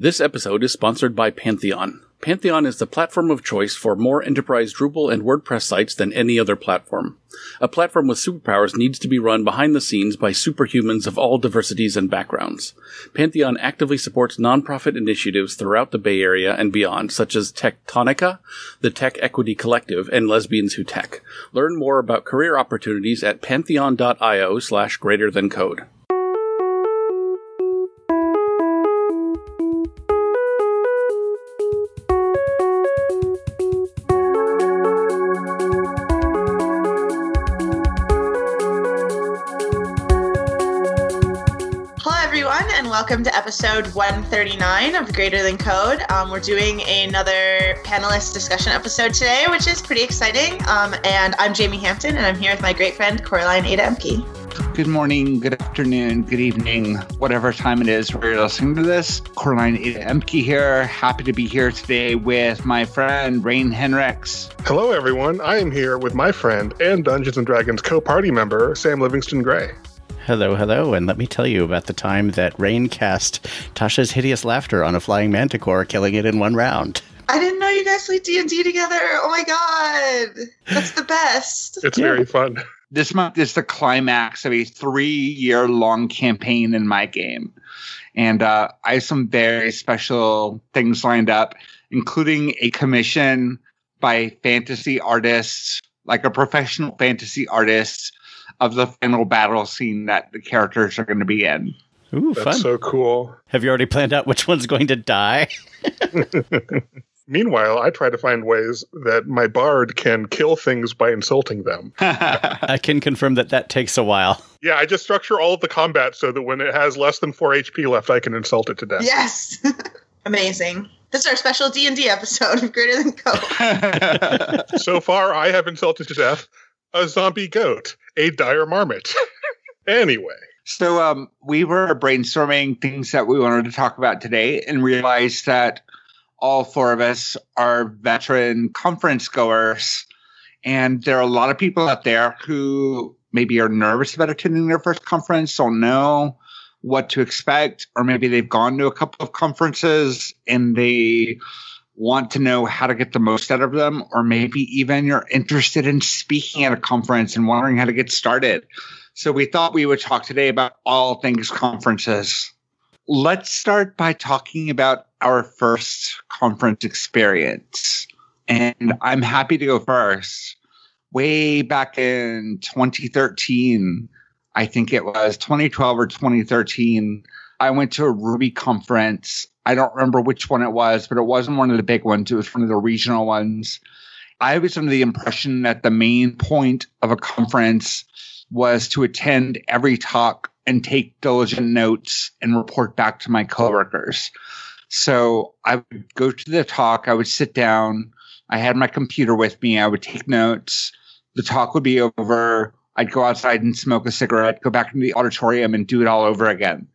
This episode is sponsored by Pantheon. Pantheon is the platform of choice for more enterprise Drupal and WordPress sites than any other platform. A platform with superpowers needs to be run behind the scenes by superhumans of all diversities and backgrounds. Pantheon actively supports nonprofit initiatives throughout the Bay Area and beyond, such as Techtonica, the Tech Equity Collective, and Lesbians Who Tech. Learn more about career opportunities at pantheon.io slash greater than code. Welcome to episode 139 of Greater Than Code. Um, we're doing another panelist discussion episode today, which is pretty exciting. Um, and I'm Jamey Hampton, and I'm here with my great friend Coraline Ada Ehmke. Good morning, good afternoon, good evening, whatever time it is where you're listening to this. Coraline Ada Ehmke here. Happy to be here today with my friend Rein Henrichs. Hello, everyone. I am here with my friend and Dungeons and Dragons co-party member Sam Livingston Gray. Hello, hello, and let me tell you about the time that Rein cast Tasha's hideous laughter on a flying manticore, killing it in one round. I didn't know you guys played D and D together. Oh my god, that's the best. It's yeah. very fun. This month is the climax of a three-year-long campaign in my game, and uh, I have some very special things lined up, including a commission by fantasy artists, like a professional fantasy artist of the final battle scene that the characters are going to be in. Ooh, That's fun. so cool. Have you already planned out which one's going to die? Meanwhile, I try to find ways that my bard can kill things by insulting them. I can confirm that that takes a while. Yeah, I just structure all of the combat so that when it has less than 4 HP left, I can insult it to death. Yes. Amazing. This is our special D&D episode of Greater Than Code. so far, I have insulted to death a zombie goat, a dire marmot. anyway. So um, we were brainstorming things that we wanted to talk about today and realized that all four of us are veteran conference goers. And there are a lot of people out there who maybe are nervous about attending their first conference, don't know what to expect, or maybe they've gone to a couple of conferences and they want to know how to get the most out of them, or maybe even you're interested in speaking at a conference and wondering how to get started. So we thought we would talk today about all things conferences. Let's start by talking about our first conference experience. And I'm happy to go first. Way back in 2013, I think it was 2012 or 2013, I went to a Ruby conference I don't remember which one it was, but it wasn't one of the big ones. It was one of the regional ones. I was under the impression that the main point of a conference was to attend every talk and take diligent notes and report back to my coworkers. So I would go to the talk, I would sit down, I had my computer with me, I would take notes. The talk would be over. I'd go outside and smoke a cigarette, go back into the auditorium and do it all over again.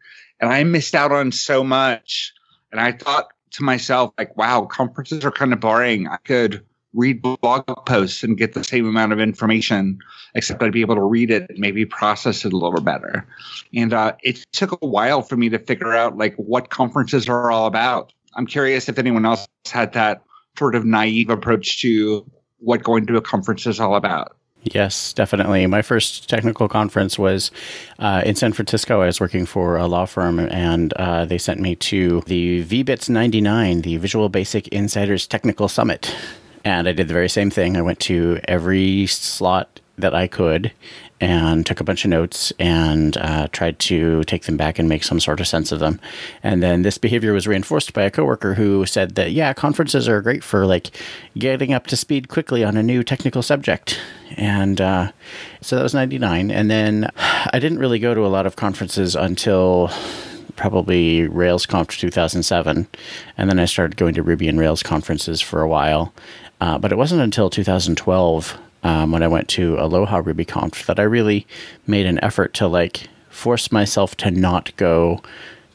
And I missed out on so much and I thought to myself, like, wow, conferences are kind of boring. I could read blog posts and get the same amount of information, except I'd be able to read it and maybe process it a little better. And uh, it took a while for me to figure out like what conferences are all about. I'm curious if anyone else had that sort of naive approach to what going to a conference is all about. Yes, definitely. My first technical conference was uh, in San Francisco. I was working for a law firm, and uh, they sent me to the VBITS 99, the Visual Basic Insiders Technical Summit. And I did the very same thing. I went to every slot that I could and took a bunch of notes and uh, tried to take them back and make some sort of sense of them. And then this behavior was reinforced by a coworker who said that, yeah, conferences are great for like getting up to speed quickly on a new technical subject. And uh, so that was 99. And then I didn't really go to a lot of conferences until probably RailsConf 2007. And then I started going to Ruby and Rails conferences for a while. Uh, but it wasn't until 2012 um, when I went to Aloha RubyConf that I really made an effort to like force myself to not go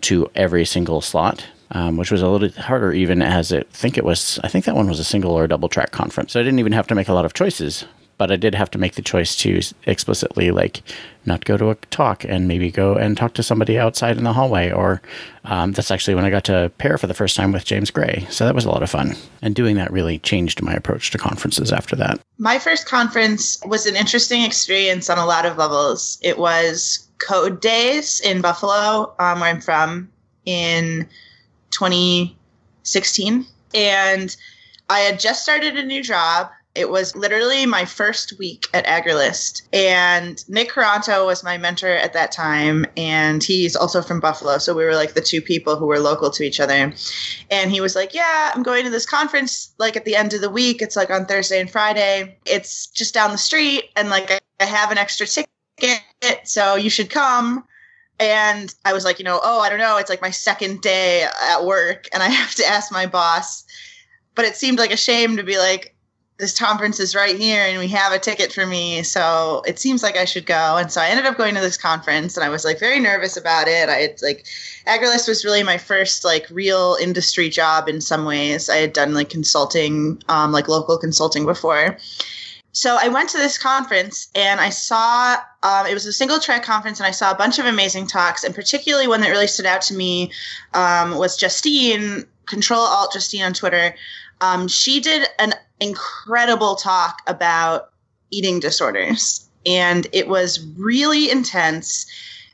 to every single slot. Um, which was a little harder even as it I think it was I think that one was a single or a double track conference. So I didn't even have to make a lot of choices but I did have to make the choice to explicitly like not go to a talk and maybe go and talk to somebody outside in the hallway. Or um, that's actually when I got to pair for the first time with James Gray. So that was a lot of fun. And doing that really changed my approach to conferences after that. My first conference was an interesting experience on a lot of levels. It was CodeDaze in Buffalo, um, where I'm from, in 2016. And I had just started a new job it was literally my first week at Agrilyst. And Nick Quaranto was my mentor at that time. And he's also from Buffalo. So we were like the two people who were local to each other. And he was like, Yeah, I'm going to this conference like at the end of the week. It's like on Thursday and Friday. It's just down the street. And like I have an extra ticket. So you should come. And I was like, you know, oh, I don't know. It's like my second day at work. And I have to ask my boss. But it seemed like a shame to be like, this conference is right here and we have a ticket for me so it seems like i should go. And so i ended up going to this conference and i was like very nervous about it. I had like Agrilyst was really my first like real industry job in some ways. I had done like consulting um, like local consulting before. So i went to this conference and i saw um, it was a single track conference and i saw a bunch of amazing talks. And particularly one that really stood out to me um, was justine control alt justine on twitter. Um, she did an incredible talk about eating disorders. And it was really intense.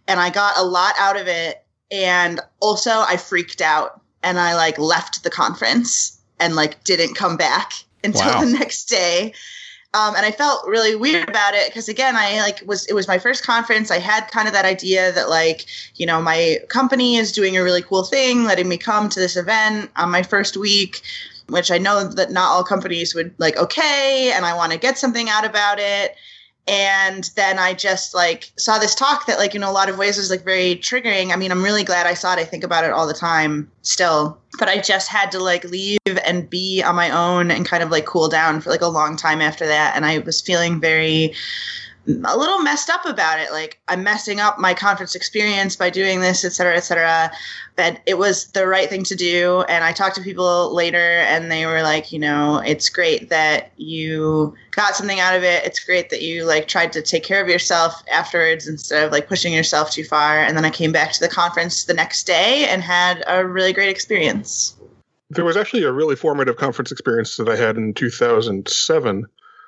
And I got a lot out of it. And also, I freaked out and I like left the conference and like didn't come back until wow. the next day. Um, and I felt really weird about it because again, I like was it was my first conference. I had kind of that idea that like you know my company is doing a really cool thing, letting me come to this event on my first week which I know that not all companies would like, okay, and I want to get something out about it. And then I just like saw this talk that like in a lot of ways was like very triggering. I mean, I'm really glad I saw it. I think about it all the time still. But I just had to like leave and be on my own and kind of like cool down for like a long time after that. And I was feeling very a little messed up about it. Like I'm messing up my conference experience by doing this, et cetera, et cetera. But it was the right thing to do. And I talked to people later and they were like, you know, it's great that you got something out of it. It's great that you like tried to take care of yourself afterwards instead of like pushing yourself too far. And then I came back to the conference the next day and had a really great experience. There was actually a really formative conference experience that I had in 2007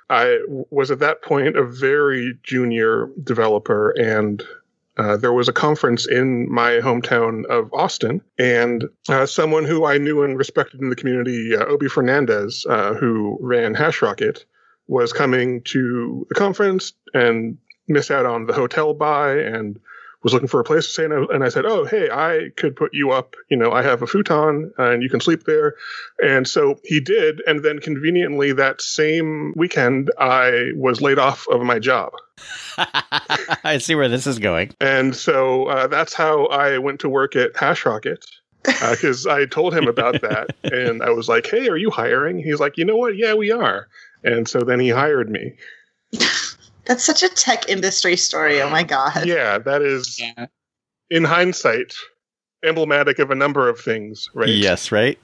I was at that point a very junior developer, and uh, there was a conference in my hometown of Austin, and uh, someone who I knew and respected in the community, uh, Obi Fernandez, uh, who ran HashRocket, was coming to the conference and missed out on the hotel buy and was looking for a place to stay, and I, and I, said, "Oh, hey, I could put you up. You know, I have a futon, and you can sleep there." And so he did, and then conveniently that same weekend, I was laid off of my job. I see where this is going. And so uh, that's how I went to work at HashRocket because uh, I told him about that, and I was like, "Hey, are you hiring?" He's like, "You know what? Yeah, we are." And so then he hired me. That's such a tech industry story. Oh my god. Yeah, that is yeah. in hindsight emblematic of a number of things, right? Yes, right?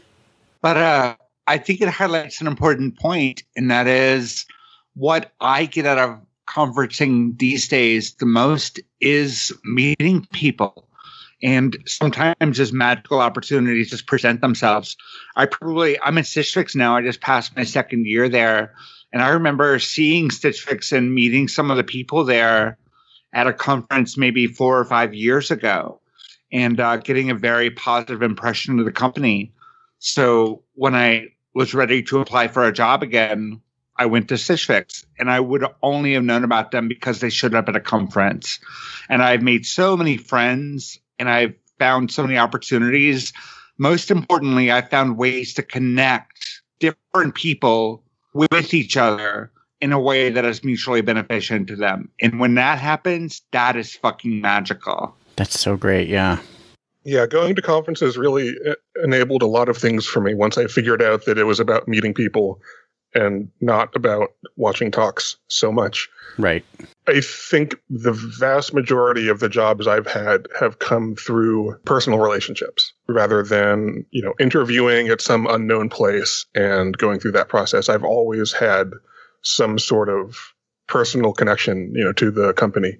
but uh I think it highlights an important point, and that is what I get out of conferencing these days the most is meeting people. And sometimes as magical opportunities just present themselves. I probably I'm in Stitch Fix now. I just passed my second year there. And I remember seeing Stitch Fix and meeting some of the people there at a conference maybe four or five years ago and uh, getting a very positive impression of the company. So when I was ready to apply for a job again, I went to Stitch Fix and I would only have known about them because they showed up at a conference. And I've made so many friends and I've found so many opportunities. Most importantly, I found ways to connect different people with each other in a way that is mutually beneficial to them. And when that happens, that is fucking magical. That's so great. Yeah. Yeah, going to conferences really uh, enabled a lot of things for me once I figured out that it was about meeting people and not about watching talks so much. Right. I think the vast majority of the jobs I've had have come through personal relationships rather than, you know, interviewing at some unknown place and going through that process. I've always had some sort of personal connection, you know, to the company.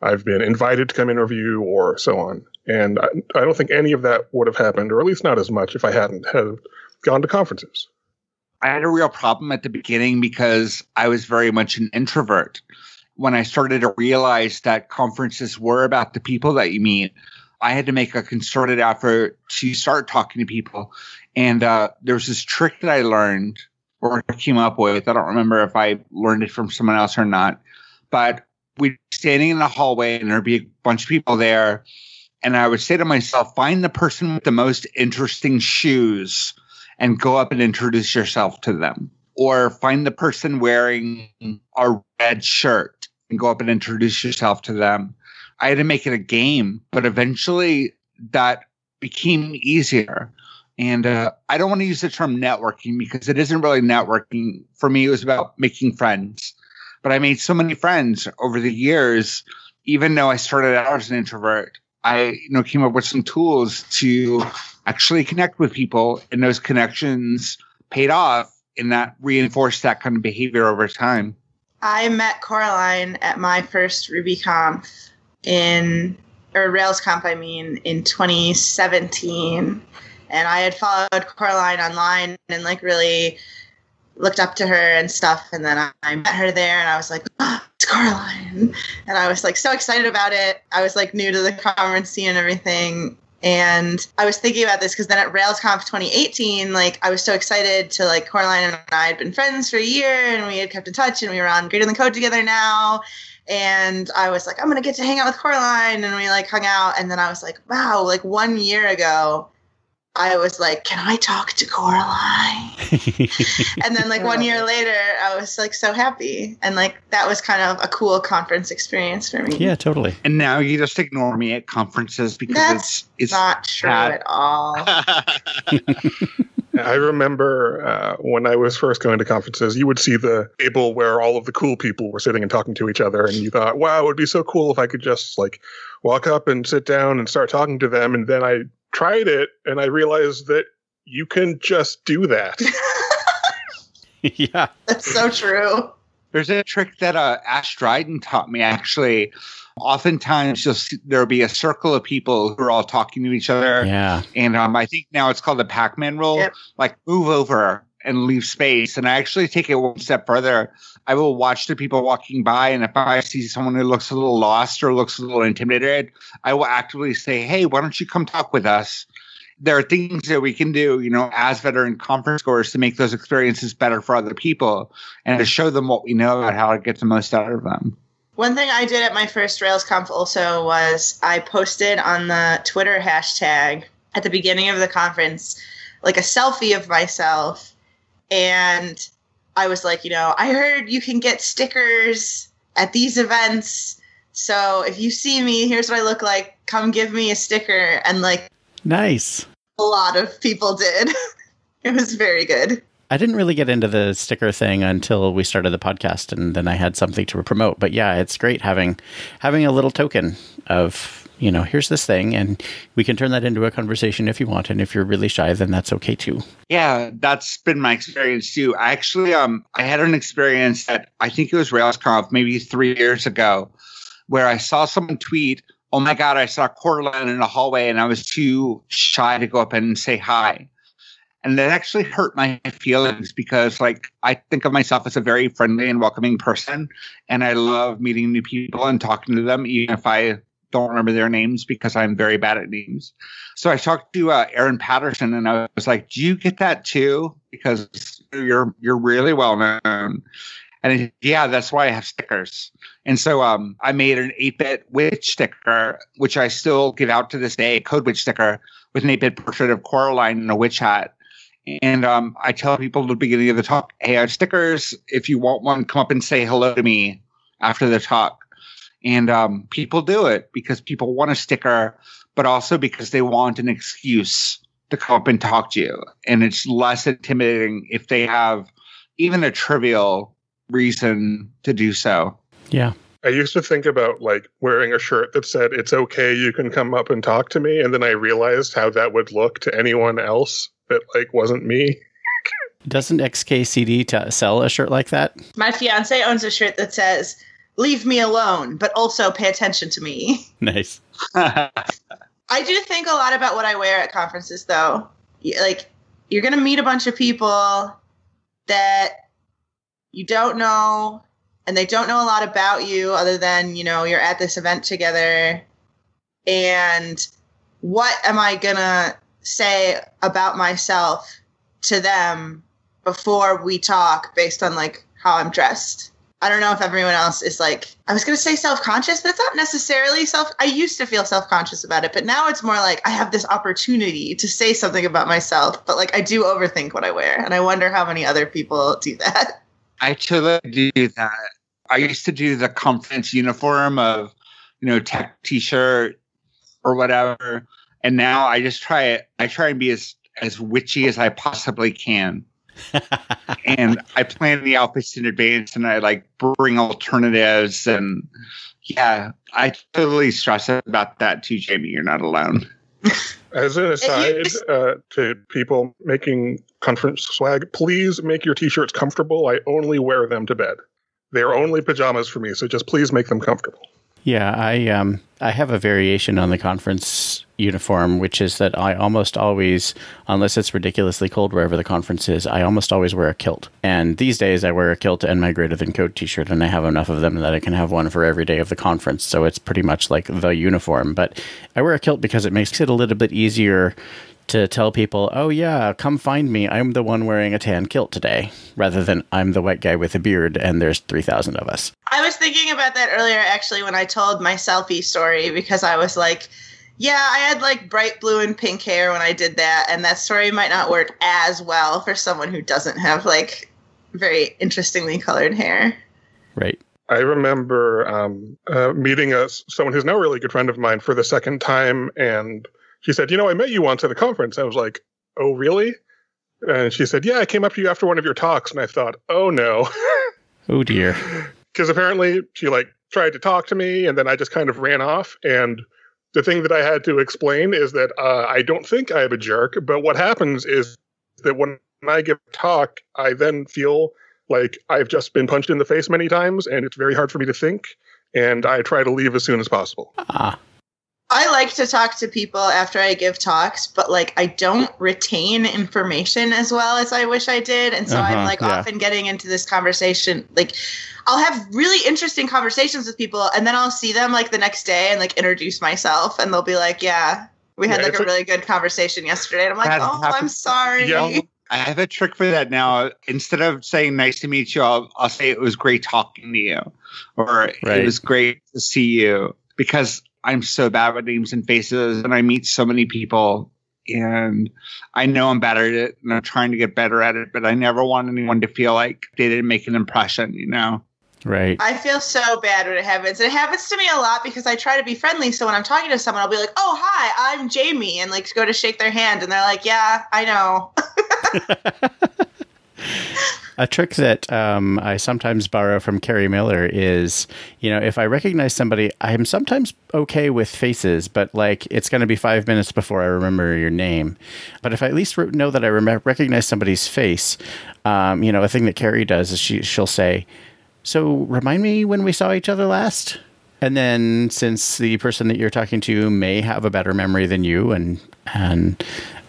I've been invited to come interview or so on. And I, I don't think any of that would have happened, or at least not as much if I hadn't have gone to conferences. I had a real problem at the beginning because I was very much an introvert. When I started to realize that conferences were about the people that you meet, I had to make a concerted effort to start talking to people. And uh, there was this trick that I learned or came up with. I don't remember if I learned it from someone else or not, but we'd be standing in the hallway and there'd be a bunch of people there. And I would say to myself, find the person with the most interesting shoes and go up and introduce yourself to them. Or find the person wearing a red shirt and go up and introduce yourself to them. I had to make it a game, but eventually that became easier. And uh, I don't want to use the term networking because it isn't really networking. For me, it was about making friends. But I made so many friends over the years, even though I started out as an introvert. I you know came up with some tools to actually connect with people, and those connections paid off, and that reinforced that kind of behavior over time. I met Coraline at my first RubyConf in or RailsConf, I mean, in 2017 and I had followed Coraline online and like really looked up to her and stuff. And then I, met her there, and I was like, oh, "It's Coraline!" And I was like so excited about it. I was like new to the conference scene and everything. And I was thinking about this because then at RailsConf 2018, like I was so excited to like Coraline and I had been friends for a year and we had kept in touch and we were on Greater Than Code together now. And I was like, I'm gonna get to hang out with Coraline, and we like hung out. And then I was like, wow, like one year ago, I was like, "Can I talk to Coraline?" and then, like one year later, I was like so happy, and like that was kind of a cool conference experience for me. Yeah, totally. And now you just ignore me at conferences because That's it's it's not true bad. at all. I remember uh, when I was first going to conferences, you would see the table where all of the cool people were sitting and talking to each other, and you thought, "Wow, it would be so cool if I could just like walk up and sit down and start talking to them." And then I tried it, and I realized that you can just do that. yeah. That's so true. There's a trick that uh, Ashe Dryden taught me actually. Oftentimes, you'll see, there'll be a circle of people who are all talking to each other. Yeah. And um, I think now it's called the Pac Man rule. Yep. Like, move over and leave space. And I actually take it one step further. I will watch the people walking by, and if I see someone who looks a little lost or looks a little intimidated, I will actively say, Hey, why don't you come talk with us? There are things that we can do, you know, as veteran conference goers to make those experiences better for other people and to show them what we know about how to get the most out of them. One thing I did at my first RailsConf also was I posted on the Twitter hashtag at the beginning of the conference like a selfie of myself and I was like, you know, I heard you can get stickers at these events. So if you see me, here's what I look like. Come give me a sticker. And like Nice. a lot of people did. it was very good. I didn't really get into the sticker thing until we started the podcast, and then I had something to promote. But yeah, it's great having having a little token of you know here's this thing, and we can turn that into a conversation if you want. And if you're really shy, then that's okay too. Yeah, that's been my experience too. I actually um I had an experience that I think it was RailsConf maybe three years ago, where I saw someone tweet, "Oh my god, I saw Coraline in the hallway, and I was too shy to go up and say hi." And that actually hurt my feelings because, like, I think of myself as a very friendly and welcoming person, and I love meeting new people and talking to them, even if I don't remember their names because I'm very bad at names. So I talked to uh, Aaron Patterson, and I was like, "Do you get that too? Because you're you're really well known." And yeah, that's why I have stickers. And so um, I made an 8-bit witch sticker, which I still give out to this day, a code witch sticker with an 8-bit portrait of Coraline in a witch hat. And um, I tell people at the beginning of the talk, hey, I have stickers. If you want one, come up and say hello to me after the talk. And um, people do it because people want a sticker, but also because they want an excuse to come up and talk to you. And it's less intimidating if they have even a trivial reason to do so. Yeah. I used to think about like wearing a shirt that said "It's okay, you can come up and talk to me," and then I realized how that would look to anyone else that like wasn't me. Doesn't XKCD t- sell a shirt like that? My fiance owns a shirt that says, Leave me alone, but also pay attention to me. Nice. I do think a lot about what I wear at conferences, though. Like, you're going to meet a bunch of people that you don't know, and they don't know a lot about you other than, you know, you're at this event together. And what am I going to say about myself to them before we talk based on, like, how I'm dressed? I don't know if everyone else is like, I was going to say self conscious, but it's not necessarily self. I used to feel self conscious about it, but now it's more like I have this opportunity to say something about myself, but like I do overthink what I wear. And I wonder how many other people do that. I totally do that. I used to do the conference uniform of, you know, tech t-shirt or whatever, and now I just try it. I try and be as as witchy as I possibly can, and I plan the outfits in advance, and I like bring alternatives, and yeah, I totally stress about that too, Jamey. You're not alone. As an aside uh, to people making conference swag, please make your t-shirts comfortable. I only wear them to bed. They are only pajamas for me, so just please make them comfortable. Yeah, I um I have a variation on the conference uniform, which is that I almost always, unless it's ridiculously cold wherever the conference is, I almost always wear a kilt. And these days I wear a kilt and my Greater Than Code t-shirt, and I have enough of them that I can have one for every day of the conference. So it's pretty much like the uniform. But I wear a kilt because it makes it a little bit easier to tell people, oh yeah, come find me. I'm the one wearing a tan kilt today, rather than I'm the white guy with a beard and there's 3,000 of us. I was thinking about that earlier actually when I told my selfie story because I was like, yeah, I had like bright blue and pink hair when I did that, and that story might not work as well for someone who doesn't have like very interestingly colored hair. Right. I remember um, uh, meeting a, someone who's now a really good friend of mine for the second time, and she said, "You know, I met you once at a conference." I was like, "Oh, really?" And she said, "Yeah, I came up to you after one of your talks," and I thought, "Oh no," Oh dear. because apparently she like tried to talk to me, and then I just kind of ran off. And the thing that I had to explain is that uh, I don't think I'm a jerk, but what happens is that when I give a talk, I then feel like I've just been punched in the face many times, and it's very hard for me to think. And I try to leave as soon as possible. Ah, I like to talk to people after I give talks, but like I don't retain information as well as I wish I did. And so Uh-huh, I'm like yeah. often getting into this conversation. Like I'll have really interesting conversations with people and then I'll see them like the next day and like introduce myself and they'll be like, Yeah, we had Yeah, like a a- really good conversation yesterday. And I'm like, That Oh, I'm sorry. Yeah. I have a trick for that now. Instead of saying "nice to meet you," I'll, I'll say it was great talking to you, or Right. it was great to see you, because I'm so bad with names and faces, and I meet so many people, and I know I'm bad at it, and I'm trying to get better at it. But I never want anyone to feel like they didn't make an impression. You know? right. I feel so bad when it happens. It happens to me a lot because I try to be friendly. So when I'm talking to someone, I'll be like, "Oh, hi, I'm Jamey," and like go to shake their hand, and they're like, "Yeah, I know." A trick that um, I sometimes borrow from Kerri Miller is, you know, if I recognize somebody, I'm sometimes okay with faces, but like it's going to be five minutes before I remember your name. But if I at least re- know that I rem- recognize somebody's face, um, you know, a thing that Kerri does is she she'll say, "So remind me when we saw each other last." And then, since the person that you're talking to may have a better memory than you, and and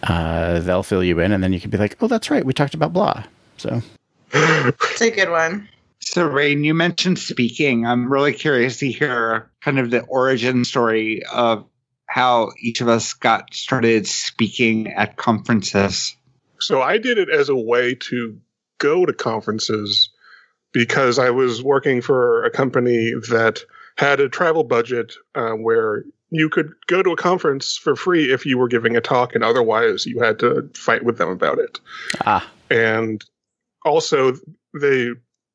uh, they'll fill you in, and then you can be like, "Oh, that's right, we talked about blah." So It's a good one. So, Rein, you mentioned speaking. I'm really curious to hear kind of the origin story of how each of us got started speaking at conferences. So I did it as a way to go to conferences because I was working for a company that had a travel budget uh, where you could go to a conference for free if you were giving a talk, and otherwise you had to fight with them about it. ah, And also, they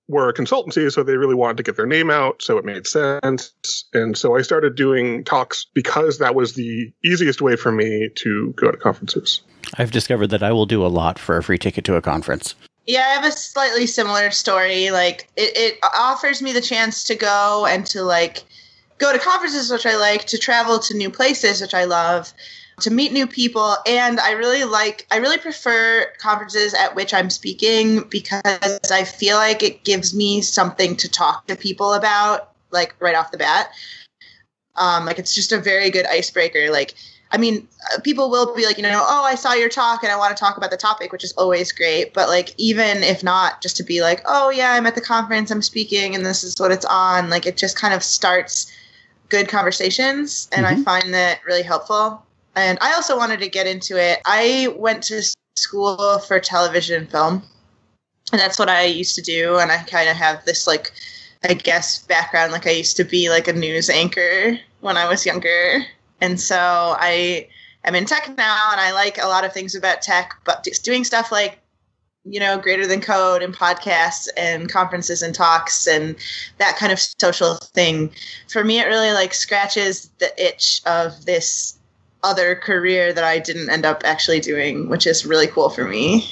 were a consultancy, so they really wanted to get their name out, so it made sense. And so I started doing talks because that was the easiest way for me to go to conferences. I've discovered that I will do a lot for a free ticket to a conference. Yeah, I have a slightly similar story. Like it, it offers me the chance to go and to like go to conferences, which I like, to travel to new places, which I love. To meet new people. And I really like, I really prefer conferences at which I'm speaking because I feel like it gives me something to talk to people about, like right off the bat. Um, like it's just a very good icebreaker. Like, I mean, uh, people will be like, you know, oh, I saw your talk and I want to talk about the topic, which is always great. But like, even if not, just to be like, oh, yeah, I'm at the conference, I'm speaking, and this is what it's on, like, it just kind of starts good conversations. And mm-hmm. I find that really helpful. And I also wanted to get into it. I went to school for television and film, and that's what I used to do. And I kind of have this, like, I guess, background. Like, I used to be like a news anchor when I was younger and so I am in tech now and I like a lot of things about tech, but doing stuff like, you know, greater than code and podcasts and conferences and talks and that kind of social thing. For me, it really like scratches the itch of this other career that I didn't end up actually doing, which is really cool for me.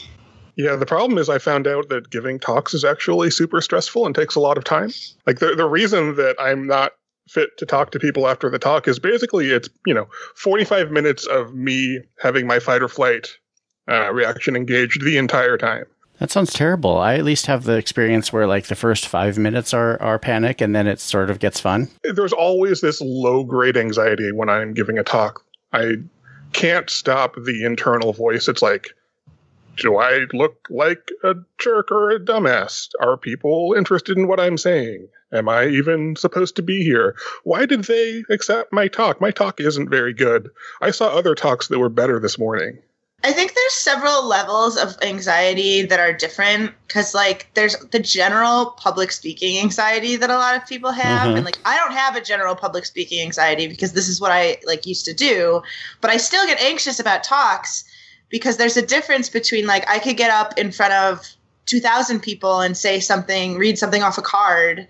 Yeah, the problem is I found out that giving talks is actually super stressful and takes a lot of time. Like the the reason that I'm not fit to talk to people after the talk is basically it's you know 45 minutes of me having my fight or flight uh, reaction engaged the entire time that sounds terrible i at least have the experience where like the first five minutes are, are panic and then it sort of gets fun there's always this low grade anxiety when i'm giving a talk i can't stop the internal voice it's like do I look like a jerk or a dumbass? Are people interested in what I'm saying? Am I even supposed to be here? Why did they accept my talk? My talk isn't very good. I saw other talks that were better this morning. I think there's several levels of anxiety that are different because, like, there's the general public speaking anxiety that a lot of people have, mm-hmm. and like, I don't have a general public speaking anxiety because this is what I like used to do, but I still get anxious about talks because there's a difference between like I could get up in front of 2,000 people and say something, read something off a card,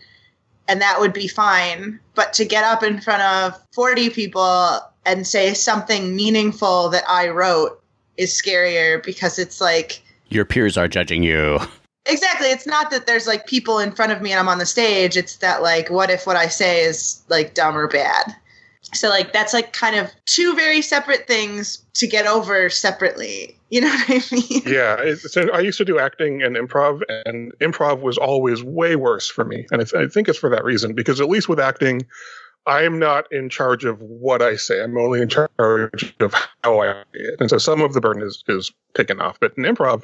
and that would be fine. But to get up in front of 40 people and say something meaningful that I wrote is scarier because it's like your peers are judging you. Exactly. It's not that there's like people in front of me and I'm on the stage. It's that like, what if what I say is like dumb or bad? So like that's like kind of two very separate things to get over separately. You know what I mean? Yeah. So I used to do acting and improv, and improv was always way worse for me. And I think it's for that reason because at least with acting, I'm not in charge of what I say. I'm only in charge of how I say it. And so some of the burden is is taken off. But in improv,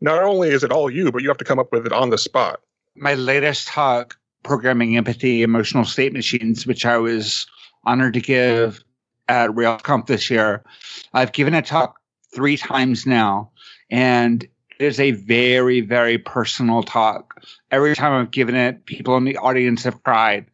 not only is it all you, but you have to come up with it on the spot. My latest talk, programming empathy, emotional state machines, which I was honored to give at RailsConf this year. I've given a talk three times now, and it is a very, very personal talk. Every time I've given it, people in the audience have cried,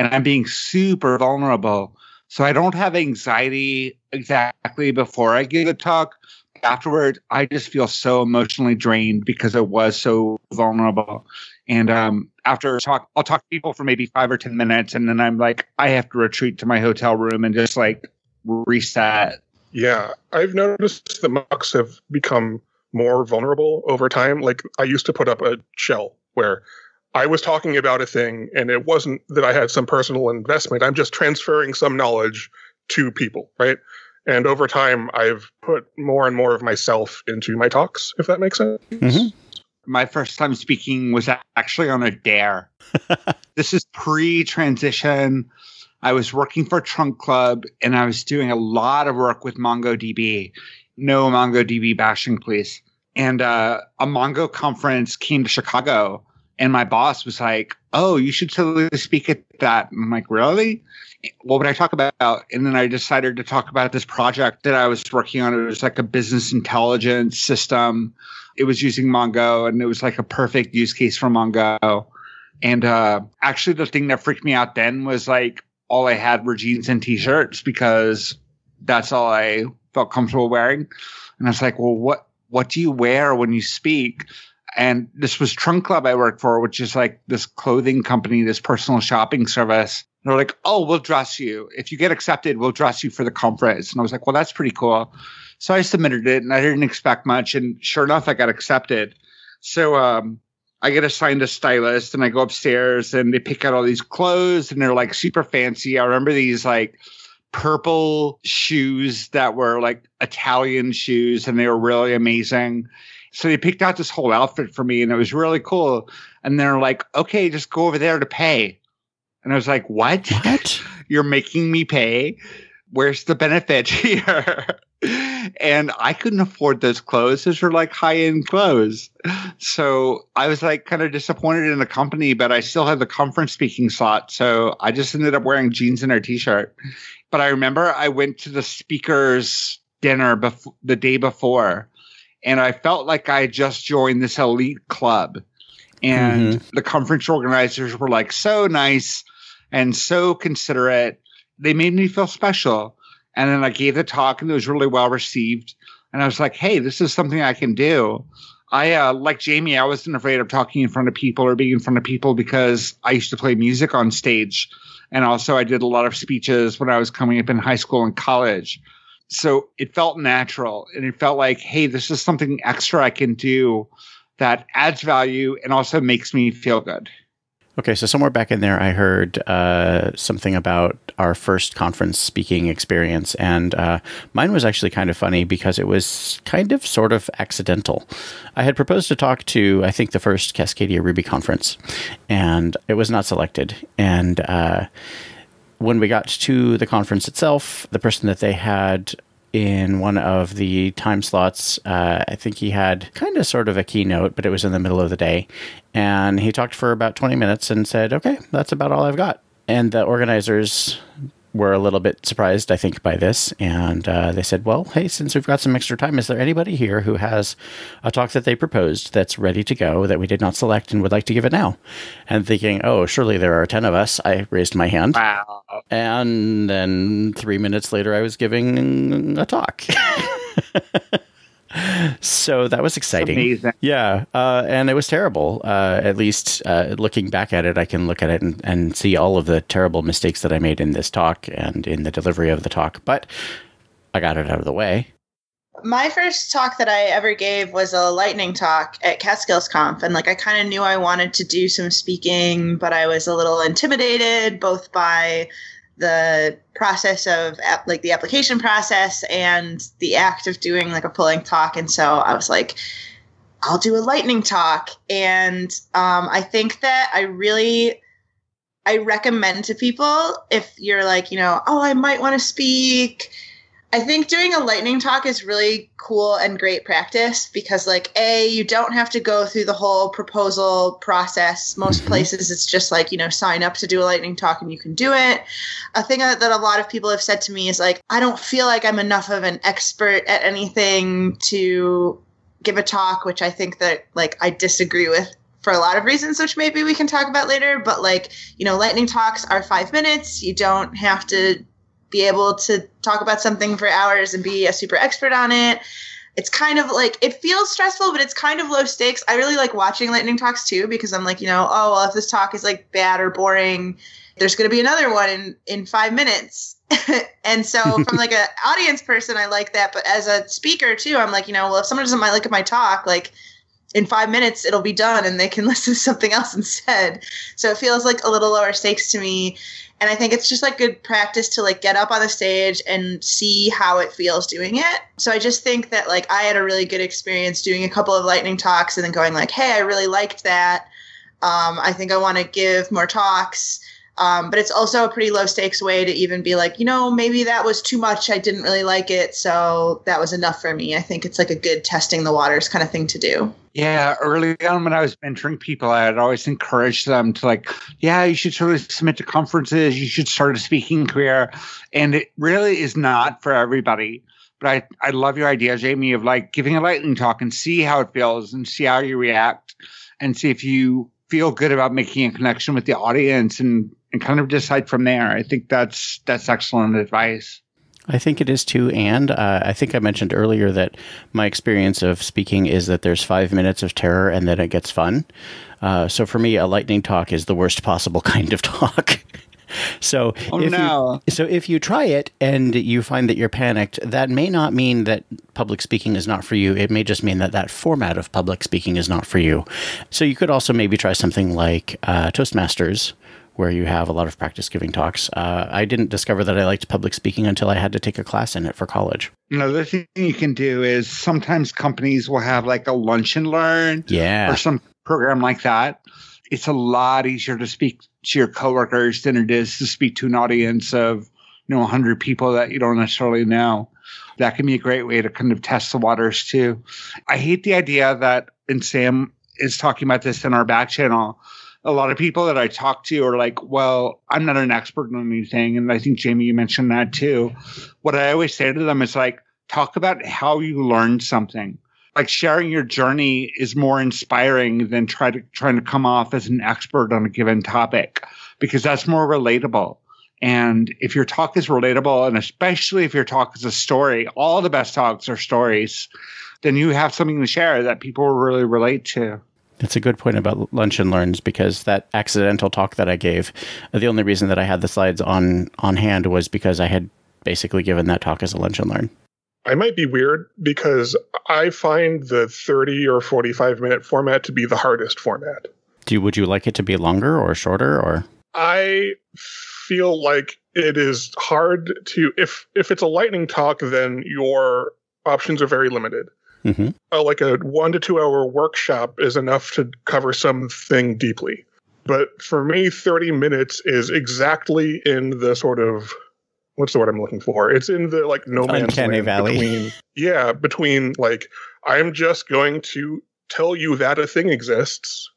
and I'm being super vulnerable. So I don't have anxiety exactly before I give the talk. Afterward, I just feel so emotionally drained because it was so vulnerable. And um, after talk, I'll talk to people for maybe five or 10 minutes. And then I'm like, I have to retreat to my hotel room and just like reset. Yeah. I've noticed that MOOCs have become more vulnerable over time. Like I used to put up a shell where I was talking about a thing and it wasn't that I had some personal investment. I'm just transferring some knowledge to people, right? And over time, I've put more and more of myself into my talks, if that makes sense. Mm-hmm my first time speaking was actually on a dare. this is pre transition. I was working for Trunk Club and I was doing a lot of work with MongoDB. No MongoDB bashing, please. And uh, a Mongo conference came to Chicago, and my boss was like, "Oh, you should totally speak at that." I'm like, "Really? What would I talk about?" And then I decided to talk about this project that I was working on. It was like a business intelligence system it was using Mongo and it was like a perfect use case for Mongo. And uh, actually, the thing that freaked me out then was like all I had were jeans and t-shirts because that's all I felt comfortable wearing. And I was like, well, what what do you wear when you speak? And this was Trunk Club I worked for, which is like this clothing company, this personal shopping service. And they're like, oh, we'll dress you. If you get accepted, we'll dress you for the conference. And I was like, well, that's pretty cool. So I submitted it and I didn't expect much. And sure enough, I got accepted. So um, I get assigned a stylist and I go upstairs and they pick out all these clothes and they're like super fancy. I remember these like purple shoes that were like Italian shoes and they were really amazing. So they picked out this whole outfit for me and it was really cool. And they're like, okay, just go over there to pay. And I was like, what? What? You're making me pay? Where's the benefit here? and I couldn't afford those clothes. Those were like high end clothes. So I was like kind of disappointed in the company, but I still had the conference speaking slot. So I just ended up wearing jeans and a t shirt. But I remember I went to the speaker's dinner bef- the day before and I felt like I had just joined this elite club. And mm-hmm. the conference organizers were like so nice and so considerate. They made me feel special. And then I gave the talk and it was really well received. And I was like, hey, this is something I can do. I, uh, like Jamey, I wasn't afraid of talking in front of people or being in front of people because I used to play music on stage. And also, I did a lot of speeches when I was coming up in high school and college so it felt natural and it felt like, hey, this is something extra I can do that adds value and also makes me feel good. Okay, so somewhere back in there, I heard uh, something about our first conference speaking experience, and uh, mine was actually kind of funny because it was kind of sort of accidental. I had proposed to talk to, I think, the first Cascadia Ruby conference, and it was not selected. And uh, when we got to the conference itself, the person that they had in one of the time slots, uh, I think he had kind of sort of a keynote, but it was in the middle of the day. And he talked for about 20 minutes and said, okay, that's about all I've got. And the organizers were a little bit surprised, I think, by this. And uh, they said, Well, hey, since we've got some extra time, is there anybody here who has a talk that they proposed that's ready to go that we did not select and would like to give it now? And thinking, Oh, surely there are 10 of us, I raised my hand. Wow. And then three minutes later, I was giving a talk. so that was exciting. Yeah, uh, and it was terrible. Uh, at least uh, looking back at it, I can look at it and, and see all of the terrible mistakes that I made in this talk and in the delivery of the talk. But I got it out of the way. My first talk that I ever gave was a lightning talk at Catskills Conf, and like I kind of knew I wanted to do some speaking, but I was a little intimidated both by the process of like the application process and the act of doing like a pulling talk. And so I was like, I'll do a lightning talk. And um, I think that I really I recommend to people if you're like, you know, oh, I might want to speak I think doing a lightning talk is really cool and great practice because, like, A, you don't have to go through the whole proposal process. Most mm-hmm. places, it's just like, you know, sign up to do a lightning talk and you can do it. A thing that, that a lot of people have said to me is, like, I don't feel like I'm enough of an expert at anything to give a talk, which I think that, like, I disagree with for a lot of reasons, which maybe we can talk about later. But like, you know, lightning talks are five minutes. You don't have to be able to talk about something for hours and be a super expert on it. It's kind of like it feels stressful, but it's kind of low stakes. I really like watching lightning talks too because I'm like, you know, oh well, if this talk is like bad or boring, there's going to be another one in in five minutes. and so from like an audience person, I like that. But as a speaker too, I'm like, you know, well, if someone doesn't like my talk, like in five minutes it'll be done and they can listen to something else instead. So it feels like a little lower stakes to me and i think it's just like good practice to like get up on the stage and see how it feels doing it. So i just think that like i had a really good experience doing a couple of lightning talks and then going like hey i really liked that. Um, i think i want to give more talks um, but it's also a pretty low stakes way to even be like, you know, maybe that was too much. I didn't really like it. So that was enough for me. I think it's like a good testing the waters kind of thing to do. Yeah, early on when I was mentoring people, I'd always encourage them to like, yeah, you should sort of submit to conferences. You should start a speaking career. And it really is not for everybody. But I, I love your idea, Jamey, of like giving a lightning talk and see how it feels and see how you react and see if you feel good about making a connection with the audience and and kind of decide from there. I think that's that's excellent advice. I think it is too, and uh, I think I mentioned earlier that my experience of speaking is that there's five minutes of terror and then it gets fun. Uh, so for me, a lightning talk is the worst possible kind of talk. so oh, if no. you, so if you try it and you find that you're panicked, that may not mean that public speaking is not for you. It may just mean that that format of public speaking is not for you. So you could also maybe try something like uh, Toastmasters where you have a lot of practice giving talks. Uh, I didn't discover that I liked public speaking until I had to take a class in it for college. Another thing you can do is sometimes companies will have like a lunch and learn Yeah. or some program like that. It's a lot easier to speak to your coworkers than it is to speak to an audience of, you know, 100 people that you don't necessarily know. That can be a great way to kind of test the waters too. I hate the idea that, and Sam is talking about this in our back channel. A lot of people that I talk to are like, well, I'm not an expert on anything. And I think, Jamey, you mentioned that too. What I always say to them is like, talk about how you learned something. Like sharing your journey is more inspiring than try to trying to come off as an expert on a given topic because that's more relatable. And if your talk is relatable, and especially if your talk is a story, all the best talks are stories, then you have something to share that people really relate to. That's a good point about lunch and learns because that accidental talk that I gave, the only reason that I had the slides on on hand was because I had basically given that talk as a lunch and learn. I might be weird because I find the 30 or 45 minute format to be the hardest format. Do you, would you like it to be longer or shorter or? I feel like it is hard to if if it's a lightning talk then your options are very limited. Hmm uh, like a one to two hour workshop is enough to cover something deeply. But for me, 30 minutes is exactly in the sort of what's the word I'm looking for? It's in the like no man's Uncanny land valley. Between, yeah, between like I'm just going to tell you that a thing exists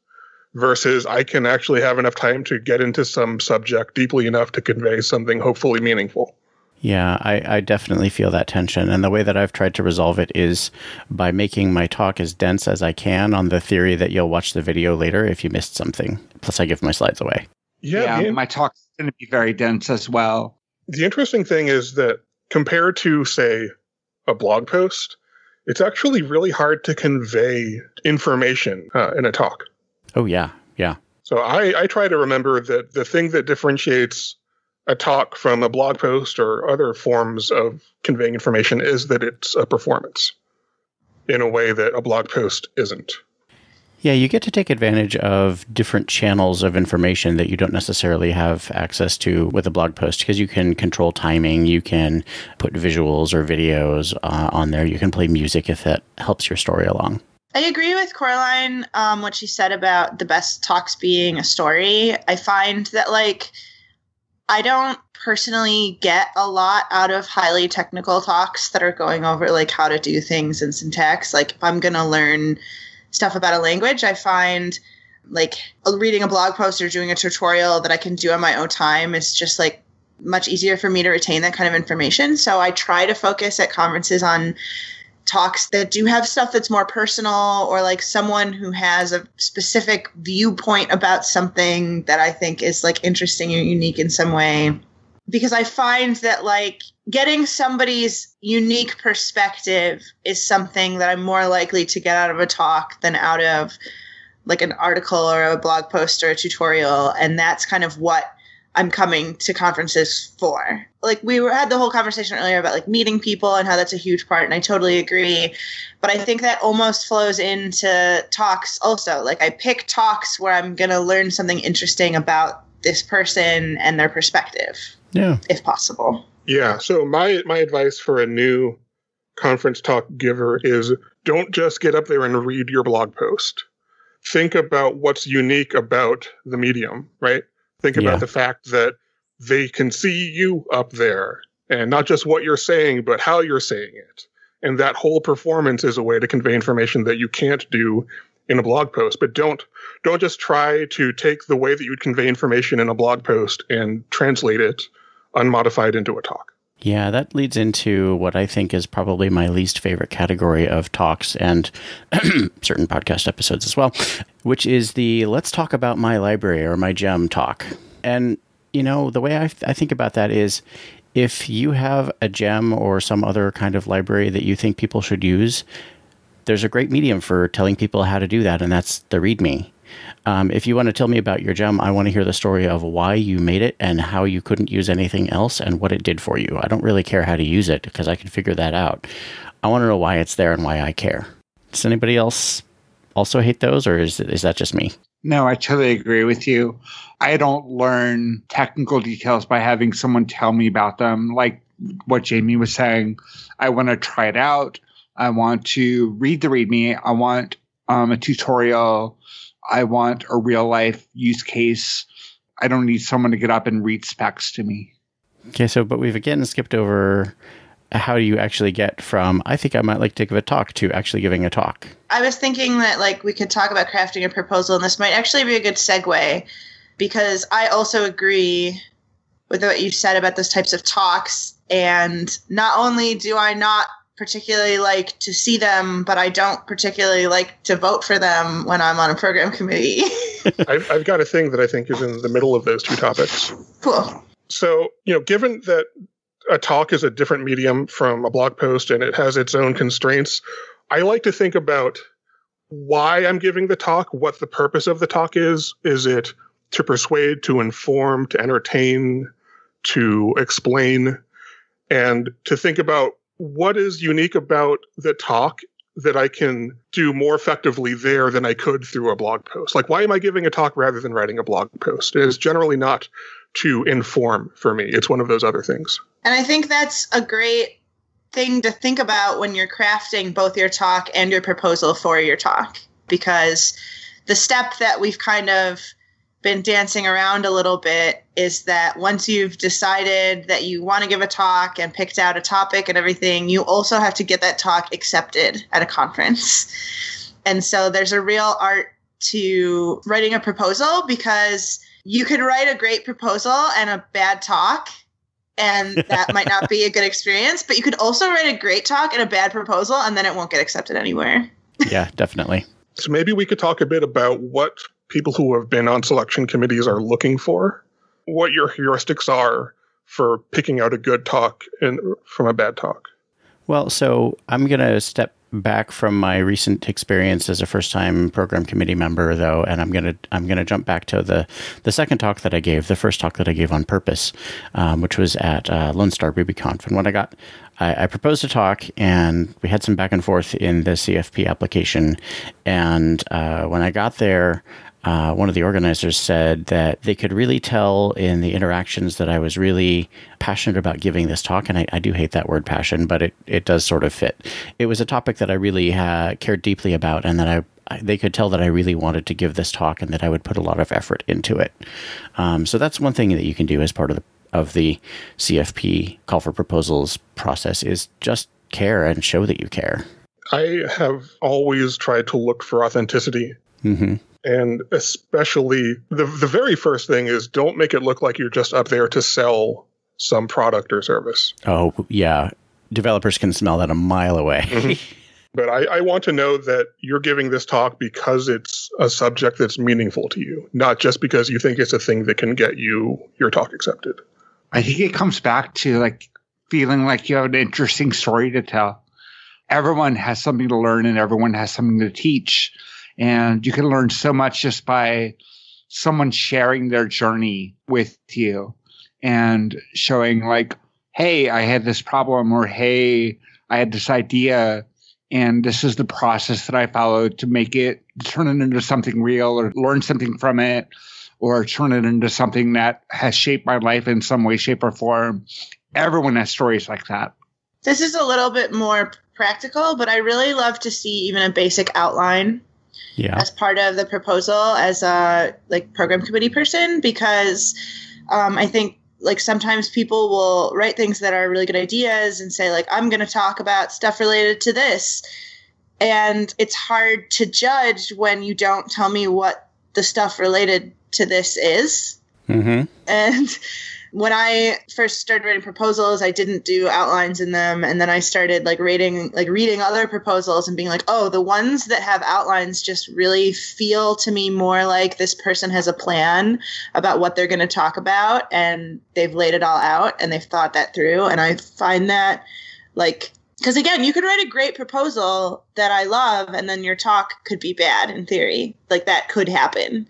versus I can actually have enough time to get into some subject deeply enough to convey something hopefully meaningful. Yeah, I, I definitely feel that tension. And the way that I've tried to resolve it is by making my talk as dense as I can on the theory that you'll watch the video later if you missed something. Plus, I give my slides away. Yeah, the, my talk's going to be very dense as well. the interesting thing is that compared to say a blog post it's actually really hard to convey information uh, in a talk Oh, yeah. Yeah. so I, I try to remember that the thing that differentiates a talk from a blog post or other forms of conveying information is that it's a performance in a way that a blog post isn't Yeah, you get to take advantage of different channels of information that you don't necessarily have access to with a blog post because you can control timing, you can put visuals or videos uh, on there, you can play music if that helps your story along. I agree with Coraline, um, what she said about the best talks being a story. I find that, like, I don't personally get a lot out of highly technical talks that are going over, like, how to do things in syntax. Like, if I'm going to learn stuff about a language, I find, like, reading a blog post or doing a tutorial that I can do on my own time is just, like, much easier for me to retain that kind of information. So I try to focus at conferences on talks that do have stuff that's more personal or like someone who has a specific viewpoint about something that I think is like interesting or unique in some way. Because I find that like getting somebody's unique perspective is something that I'm more likely to get out of a talk than out of like an article or a blog post or a tutorial. And that's kind of what I'm coming to conferences for. Like we were, had the whole conversation earlier about like meeting people and how that's a huge part, and I totally agree. But I think that almost flows into talks also. Like I pick talks where I'm gonna learn something interesting about this person and their perspective, Yeah. if possible. Yeah. So my my advice for a new conference talk giver is don't just get up there and read your blog post. Think about what's unique about the medium, right? Think about Yeah. the fact that they can see you up there and not just what you're saying, but how you're saying it. And that whole performance is a way to convey information that you can't do in a blog post. But don't don't just try to take the way that you'd convey information in a blog post and translate it unmodified into a talk. Yeah, that leads into what I think is probably my least favorite category of talks and certain podcast episodes as well, which is the let's talk about my library or my gem talk. And, you know, the way I, I think about that is if you have a gem or some other kind of library that you think people should use, there's a great medium for telling people how to do that, and that's the README. Um, if you want to tell me about your gem, I want to hear the story of why you made it and how you couldn't use anything else and what it did for you. I don't really care how to use it because I can figure that out. I want to know why it's there and why I care. Does anybody else also hate those, or is is that just me? No, I totally agree with you. I don't learn technical details by having someone tell me about them. Like what Jamey was saying, I want to try it out. I want to read the README. I want um, a tutorial. I want a real life use case. I don't need someone to get up and read specs to me. Okay, so but we've again skipped over how do you actually get from I think I might like to give a talk to actually giving a talk. I was thinking that like we could talk about crafting a proposal, and this might actually be a good segue because I also agree with what you said about those types of talks. And not only do I not particularly like to see them, but I don't particularly like to vote for them when I'm on a program committee. I've, I've got a thing that I think is in the middle of those two topics. cool. So, you know, given that a talk is a different medium from a blog post and it has its own constraints, I like to think about why I'm giving the talk, what the purpose of the talk is. Is it to persuade, to inform, to entertain, to explain, and to think about what is unique about the talk that I can do more effectively there than I could through a blog post. Like, why am I giving a talk rather than writing a blog post? It is generally not to inform for me, it's one of those other things. And I think that's a great thing to think about when you're crafting both your talk and your proposal for your talk because the step that we've kind of been dancing around a little bit is that once you've decided that you want to give a talk and picked out a topic and everything, you also have to get that talk accepted at a conference. And so there's a real art to writing a proposal because you could write a great proposal and a bad talk and that might not be a good experience but you could also write a great talk and a bad proposal and then it won't get accepted anywhere yeah, definitely. So maybe we could talk a bit about what people who have been on selection committees are looking for, what your heuristics are for picking out a good talk and from a bad talk. Well, so I'm going to step back from my recent experience as a first-time program committee member, though, and I'm gonna I'm gonna jump back to the the second talk that I gave, the first talk that I gave on purpose, um, which was at uh, Lone Star RubyConf. And when I got, I, I proposed a talk, and we had some back and forth in the CFP application. And uh, when I got there, uh, one of the organizers said that they could really tell in the interactions that I was really passionate about giving this talk. And I, I do hate that word passion, but it, it does sort of fit. It was a topic that I really uh, cared deeply about and that I, they could tell that I really wanted to give this talk and that I would put a lot of effort into it. Um, so that's one thing that you can do as part of the of the CFP call for proposals process is just care and show that you care. I have always tried to look for authenticity. Mm-hmm and especially the the very first thing is don't make it look like you're just up there to sell some product or service. Oh yeah, developers can smell that a mile away. mm-hmm. But I, I want to know that you're giving this talk because it's a subject that's meaningful to you, not just because you think it's a thing that can get you your talk accepted. I think it comes back to like feeling like you have an interesting story to tell. Everyone has something to learn and everyone has something to teach and you can learn so much just by someone sharing their journey with you and showing, like, hey, I had this problem, or hey, I had this idea, and this is the process that I followed to make it turn it into something real or learn something from it or turn it into something that has shaped my life in some way, shape, or form. Everyone has stories like that. This is a little bit more practical, but I really love to see even a basic outline yeah. as part of the proposal as a like program committee person because um, I think like sometimes people will write things that are really good ideas and say like I'm going to talk about stuff related to this and it's hard to judge when you don't tell me what the stuff related to this is mm-hmm. and when I first started writing proposals, I didn't do outlines in them, and then I started like reading, like reading other proposals and being like, oh, the ones that have outlines just really feel to me more like this person has a plan about what they're going to talk about, and they've laid it all out and they've thought that through, and I find that like because again you could write a great proposal that i love and then your talk could be bad in theory. Like that could happen.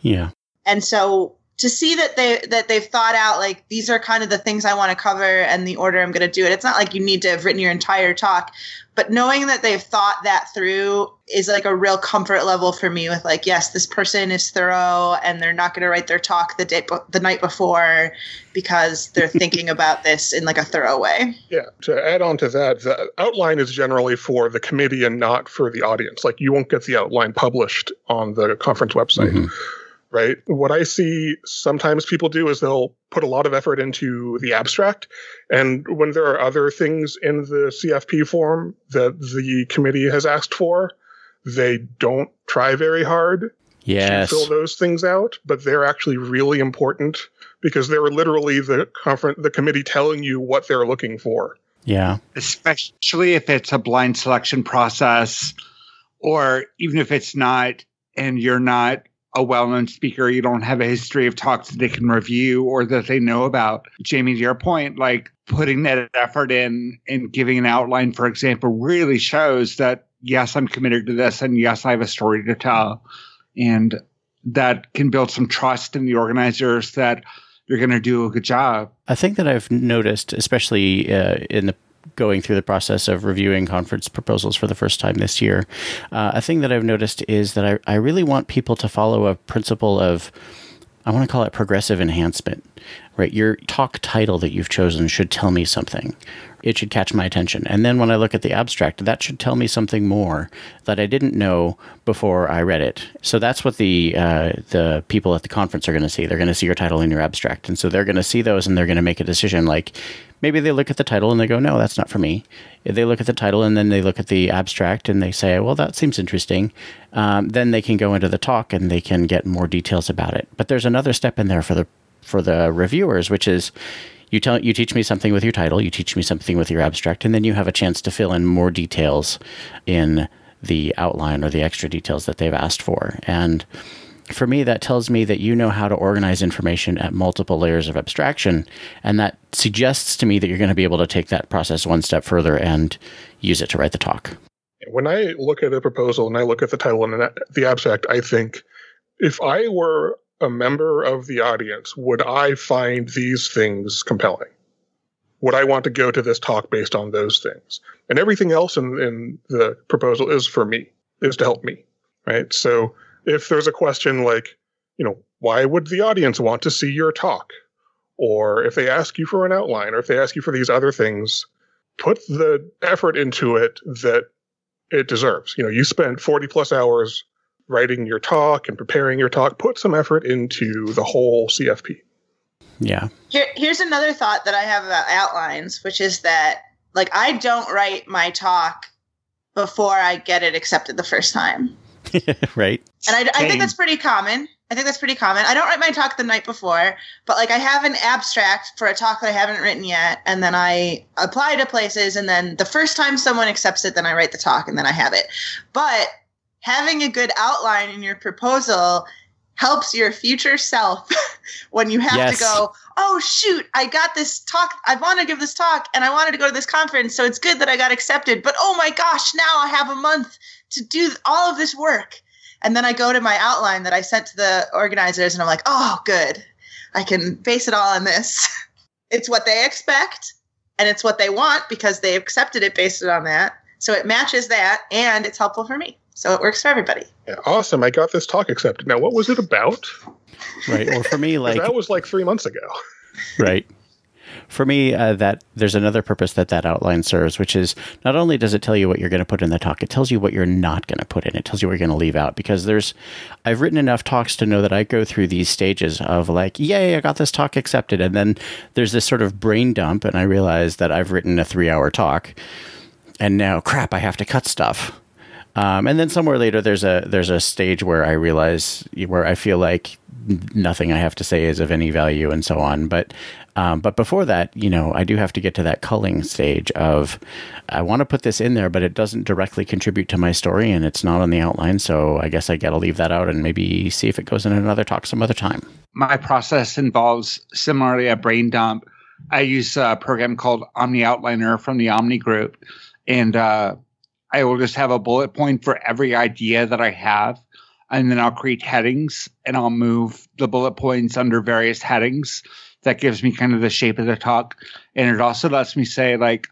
Yeah. And so to see that they that they've thought out like these are kind of the things I want to cover and the order I'm going to do it. It's not like you need to have written your entire talk, but knowing that they've thought that through is like a real comfort level for me with like yes, this person is thorough and they're not going to write their talk the day the night before because they're thinking about this in like a thorough way. Yeah, to add on to that, the outline is generally for the committee and not for the audience. Like you won't get the outline published on the conference website. Mm-hmm right? What I see sometimes people do is they'll put a lot of effort into the abstract. And when there are other things in the CFP form that the committee has asked for, they don't try very hard yes. to fill those things out, but they're actually really important because they're literally the conference, the committee telling you what they're looking for. Yeah. Especially if it's a blind selection process or even if it's not and you're not a well-known speaker, you don't have a history of talks that they can review or that they know about. Jamey, to your point, like putting that effort in and giving an outline, for example, really shows that yes, I'm committed to this, and yes, I have a story to tell, and that can build some trust in the organizers that you're going to do a good job. I think that I've noticed, especially uh, in the going through the process of reviewing conference proposals for the first time this year, uh, a thing that I've noticed is that I, I really want people to follow a principle of, I want to call it progressive enhancement, right? Your talk title that you've chosen should tell me something, it should catch my attention. And then when I look at the abstract, that should tell me something more that I didn't know before I read it. So that's what the uh, the people at the conference are going to see. They're going to see your title and your abstract, and so they're going to see those and they're going to make a decision. Like maybe they look at the title and they go, "No, that's not for me." They look at the title and then they look at the abstract and they say, "Well, that seems interesting," um, then they can go into the talk and they can get more details about it. But there's another step in there for the for the reviewers, which is you tell you teach me something with your title, you teach me something with your abstract, and then you have a chance to fill in more details in the outline or the extra details that they've asked for. And for me, that tells me that you know how to organize information at multiple layers of abstraction. And that suggests to me that you're going to be able to take that process one step further and use it to write the talk. When I look at a proposal and I look at the title and the abstract, I think if I were a member of the audience, would I find these things compelling? Would I want to go to this talk based on those things? And everything else in, in the proposal is for me, is to help me, right? So if there's a question like, you know, why would the audience want to see your talk? Or if they ask you for an outline, or if they ask you for these other things, put the effort into it that it deserves. You know, you spent 40 plus hours writing your talk and preparing your talk, put some effort into the whole CFP. Yeah. Here, here's another thought that I have about outlines, which is that like I don't write my talk before I get it accepted the first time. right. And I, I think that's pretty common. I think that's pretty common. I don't write my talk the night before, but like I have an abstract for a talk that I haven't written yet, and then I apply to places, and then the first time someone accepts it, then I write the talk, and then I have it. But having a good outline in your proposal helps your future self when you have yes. to go, oh, shoot, I got this talk. I want to give this talk and I wanted to go to this conference. So it's good that I got accepted. But oh my gosh, now I have a month to do all of this work. And then I go to my outline that I sent to the organizers and I'm like, oh, good. I can base it all on this. it's what they expect and it's what they want because they accepted it based on that. So it matches that and it's helpful for me. So it works for everybody. Yeah, awesome. I got this talk accepted. Now, what was it about? Right. Well, for me, like that was like three months ago. Right. For me, uh, that there's another purpose that that outline serves, which is not only does it tell you what you're going to put in the talk, it tells you what you're not going to put in. It tells you what you're going to leave out because there's, I've written enough talks to know that I go through these stages of like, yay, I got this talk accepted, and then there's this sort of brain dump, and I realize that I've written a three hour talk, and now crap, I have to cut stuff um, and then somewhere later, there's a there's a stage where I realize where I feel like nothing I have to say is of any value, and so on. But um, but before that, you know, I do have to get to that culling stage of I want to put this in there, but it doesn't directly contribute to my story, and it's not on the outline. So I guess I got to leave that out and maybe see if it goes in another talk some other time. My process involves similarly a brain dump. I use a program called OmniOutliner from the Omni Group, and uh, I will just have a bullet point for every idea that I have and then I'll create headings and I'll move the bullet points under various headings. That gives me kind of the shape of the talk. And it also lets me say, like,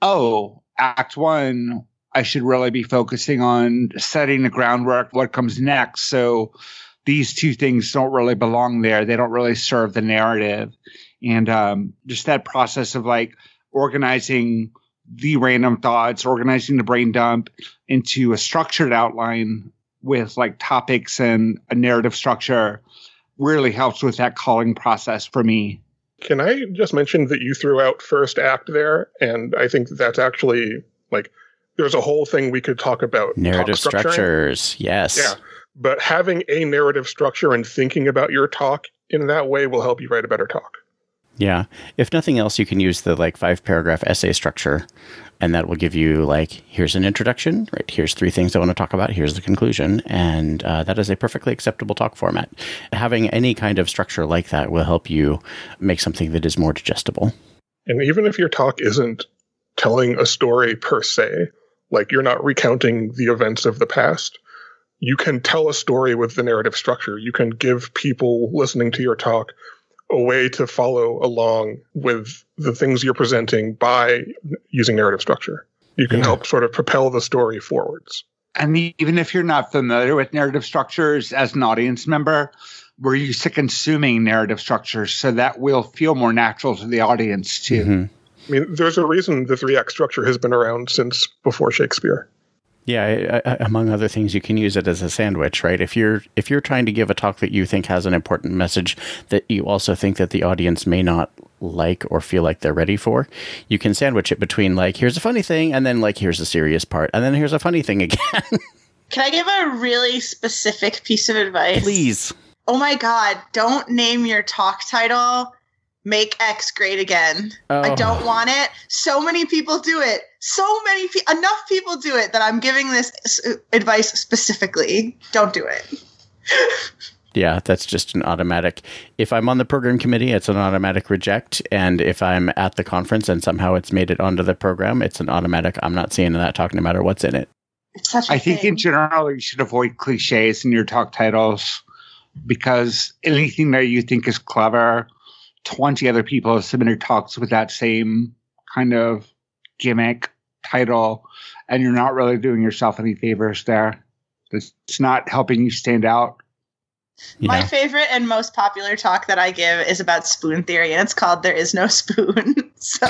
oh, act one, I should really be focusing on setting the groundwork, what comes next. So these two things don't really belong there. They don't really serve the narrative. And um, just that process of like organizing the random thoughts, organizing the brain dump into a structured outline with like topics and a narrative structure really helps with that calling process for me. Can I just mention that you threw out first act there? And I think that's actually like there's a whole thing we could talk about. Narrative structures, yes. Yeah. But having a narrative structure and thinking about your talk in that way will help you write a better talk. Yeah. If nothing else, you can use the like five paragraph essay structure, and that will give you like here's an introduction, right? Here's three things I want to talk about. Here's the conclusion, and uh, that is a perfectly acceptable talk format. Having any kind of structure like that will help you make something that is more digestible. And even if your talk isn't telling a story per se, like you're not recounting the events of the past. You can tell a story with the narrative structure. You can give people listening to your talk a way to follow along with the things you're presenting by using narrative structure. You can yeah. help sort of propel the story forwards. And even if you're not familiar with narrative structures as an audience member, we're used to consuming narrative structures, so that will feel more natural to the audience too. Mm-hmm. I mean, there's a reason the three act structure has been around since before Shakespeare. Yeah, I, I, among other things, you can use it as a sandwich, right? If you're if you're trying to give a talk that you think has an important message that you also think that the audience may not like or feel like they're ready for, you can sandwich it between like here's a funny thing and then like here's a serious part and then here's a funny thing again. can I give a really specific piece of advice? Please. Oh my god, don't name your talk title make X great again. Oh. I don't want it. So many people do it. So many pe- enough people do it that I'm giving this advice specifically. Don't do it. yeah, that's just an automatic. If I'm on the program committee, it's an automatic reject. And if I'm at the conference and somehow it's made it onto the program, it's an automatic. I'm not seeing that talk no matter what's in it. I think in general, you should avoid cliches in your talk titles because anything that you think is clever 20 other people have submitted talks with that same kind of gimmick title, and you're not really doing yourself any favors there. It's not helping you stand out. Yeah. My favorite and most popular talk that I give is about spoon theory, and it's called "There Is No Spoon." so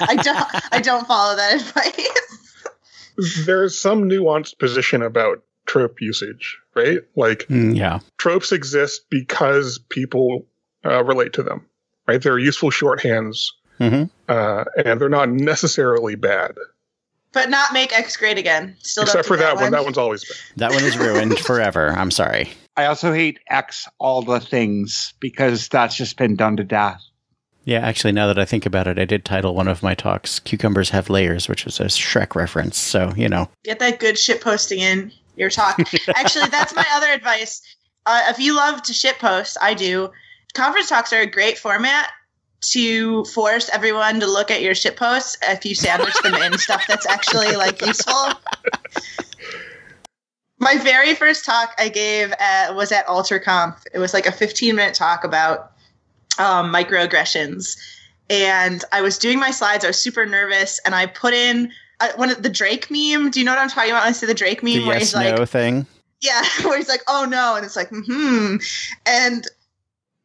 I don't, I don't follow that advice. There's some nuanced position about trope usage, right? Like, mm, yeah, tropes exist because people uh, relate to them right? They're useful shorthands, mm-hmm. uh, and they're not necessarily bad. But not make X great again. Still Except for that, that one. one. That one's always been. That one is ruined forever. I'm sorry. I also hate X all the things because that's just been done to death. Yeah, actually, now that I think about it, I did title one of my talks "Cucumbers Have Layers," which was a Shrek reference. So you know, get that good shit posting in your talk. actually, that's my other advice. Uh, if you love to shit post, I do conference talks are a great format to force everyone to look at your shit posts if you sandwich them in stuff that's actually like useful. My very first talk I gave at, was at AlterConf. It was like a 15 minute talk about um, microaggressions. And I was doing my slides. I was super nervous, and I put in uh, one of the Drake meme. Do you know what I'm talking about when I say the Drake meme? The where yes, he's like, no thing. Yeah, where he's like, "Oh no," and it's like, "Hmm," and